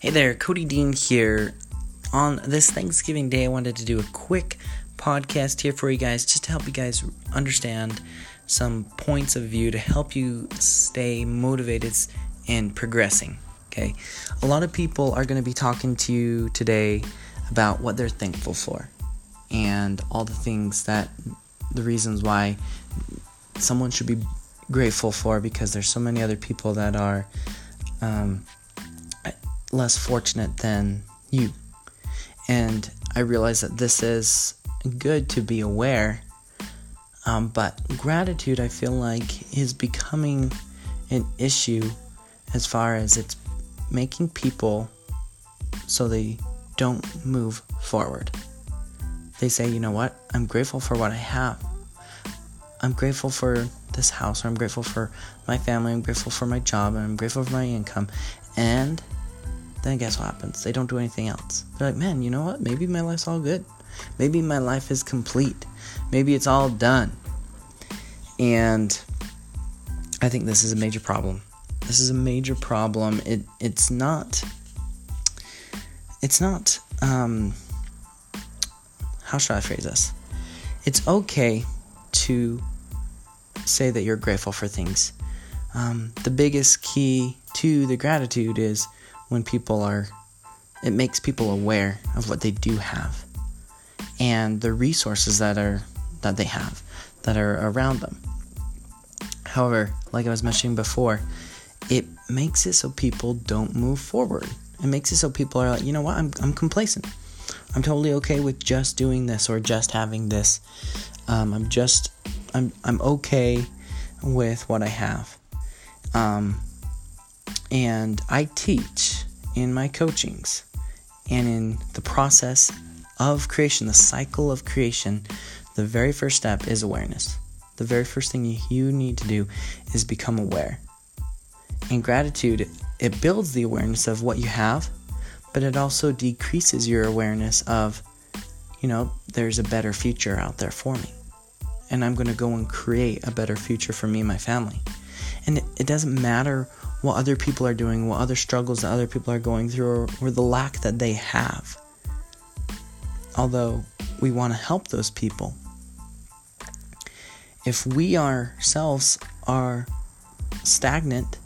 Hey there, Cody Dean here. On this Thanksgiving Day, I wanted to do a quick podcast here for you guys just to help you guys understand some points of view to help you stay motivated and progressing. Okay, a lot of people are going to be talking to you today about what they're thankful for and all the things that the reasons why someone should be grateful for because there's so many other people that are um, less fortunate than you. And I realize that this is good to be aware, um, but gratitude, I feel like, is becoming an issue as far as it's making people so they don't move forward. They say, you know what, I'm grateful for what I have. I'm grateful for this house, or I'm grateful for my family, I'm grateful for my job, and I'm grateful for my income. And then guess what happens? They don't do anything else. They're like, man, you know what? Maybe my life's all good. Maybe my life is complete. Maybe it's all done. And I think this is a major problem. This is a major problem. It it's not it's not um how should I phrase this? It's okay to say that you're grateful for things. Um, the biggest key to the gratitude is when people are, it makes people aware of what they do have and the resources that are that they have that are around them. However, like I was mentioning before, it makes it so people don't move forward. It makes it so people are like, you know what, I'm, I'm complacent. I'm totally okay with just doing this or just having this. Um, I'm just, I'm, I'm okay with what I have. Um, and I teach in my coachings and in the process of creation, the cycle of creation, the very first step is awareness. The very first thing you need to do is become aware. And gratitude, it builds the awareness of what you have, but it also decreases your awareness of, you know, there's a better future out there for me. And I'm going to go and create a better future for me and my family. And it, it doesn't matter what other people are doing, what other struggles that other people are going through, or, or the lack that they have. Although we want to help those people, if we ourselves are stagnant,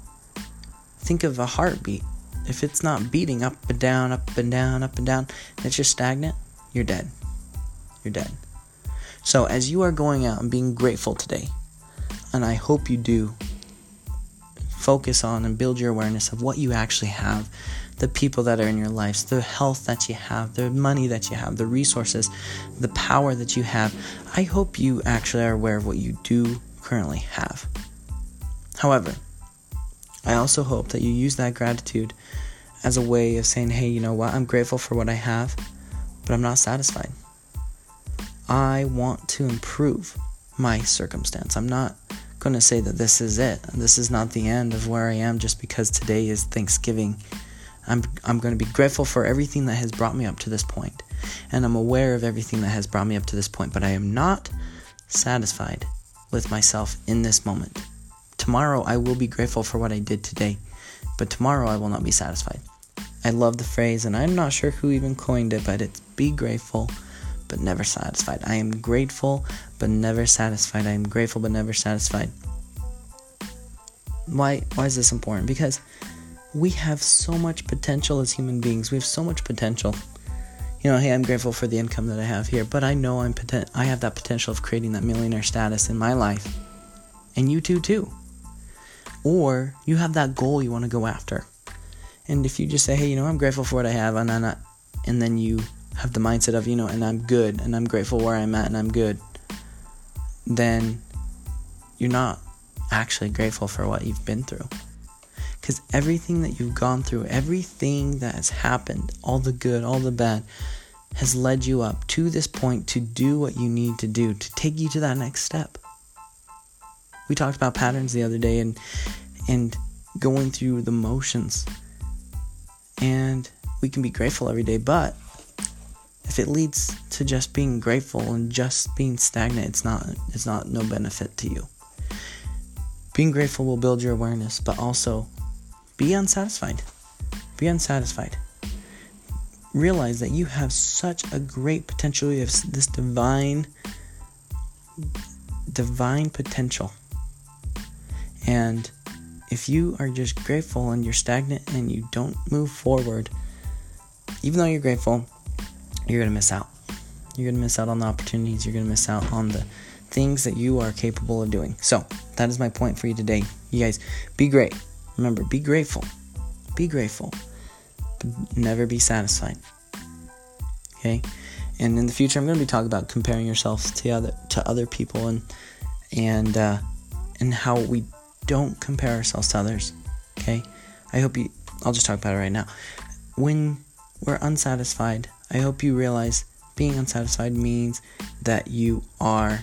think of a heartbeat. If it's not beating up and down, up and down, up and down, it's just stagnant, you're dead. You're dead. So, as you are going out and being grateful today, and I hope you do focus on and build your awareness of what you actually have, the people that are in your lives, the health that you have, the money that you have, the resources, the power that you have. I hope you actually are aware of what you do currently have. However, I also hope that you use that gratitude as a way of saying, hey, you know what? I'm grateful for what I have, but I'm not satisfied. I want to improve my circumstance. I'm not going to say that this is it. This is not the end of where I am just because today is Thanksgiving. I'm, I'm going to be grateful for everything that has brought me up to this point, and I'm aware of everything that has brought me up to this point, but I am not satisfied with myself in this moment. Tomorrow I will be grateful for what I did today, but tomorrow I will not be satisfied. I love the phrase, and I'm not sure who even coined it, but it's be grateful but never satisfied. I am grateful but never satisfied. I am grateful but never satisfied. Why why is this important? Because we have so much potential as human beings. We have so much potential. You know, hey, I'm grateful for the income that I have here, but I know I'm poten- I have that potential of creating that millionaire status in my life. And you too too. Or you have that goal you want to go after. And if you just say, "Hey, you know, I'm grateful for what I have," and and then you have the mindset of, you know, and I'm good and I'm grateful where I'm at and I'm good, then you're not actually grateful for what you've been through. Because everything that you've gone through, everything that has happened, all the good, all the bad, has led you up to this point to do what you need to do to take you to that next step. We talked about patterns the other day and and going through the motions. And we can be grateful every day, but if it leads to just being grateful and just being stagnant, it's not it's not no benefit to you. Being grateful will build your awareness, but also be unsatisfied. Be unsatisfied. realize that you have such a great potential. You have this divine, divine potential. And if you are just grateful and you're stagnant and you don't move forward, even though you're grateful, you're going to miss out. You're going to miss out on the opportunities. You're going to miss out on the things that you are capable of doing. So, that is my point for you today. You guys, be great. Remember, be grateful. Be grateful. But never be satisfied. Okay? And in the future, I'm going to be talking about comparing yourself to other to other people and and uh, and how we don't compare ourselves to others. Okay? I hope you. I'll just talk about it right now. When we're unsatisfied, I hope you realize being unsatisfied means that you are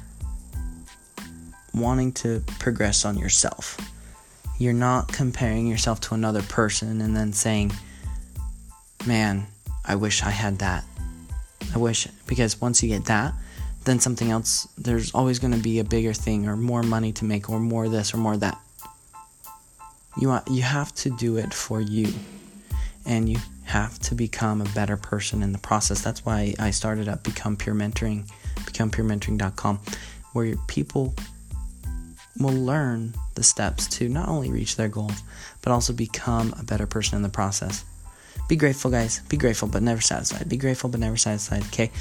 wanting to progress on yourself. You're not comparing yourself to another person and then saying, man, I wish I had that. I wish, because once you get that, then something else, there's always going to be a bigger thing or more money to make or more this or more that. You, want, you have to do it for you. And you have to become a better person in the process. That's why I started up Become Pure Mentoring, becomepurementoring.com, where people will learn the steps to not only reach their goals, but also become a better person in the process. Be grateful, guys. Be grateful, but never satisfied. Be grateful, but never satisfied. Okay.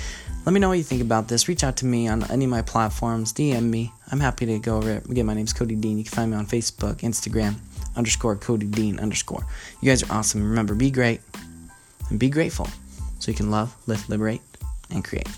Let me know what you think about this. Reach out to me on any of my platforms. DM me. I'm happy to go over it. Again, my name's Cody Dean. You can find me on Facebook, Instagram, underscore Cody Dean underscore. You guys are awesome. Remember, be great and be grateful so you can love, lift, liberate, and create.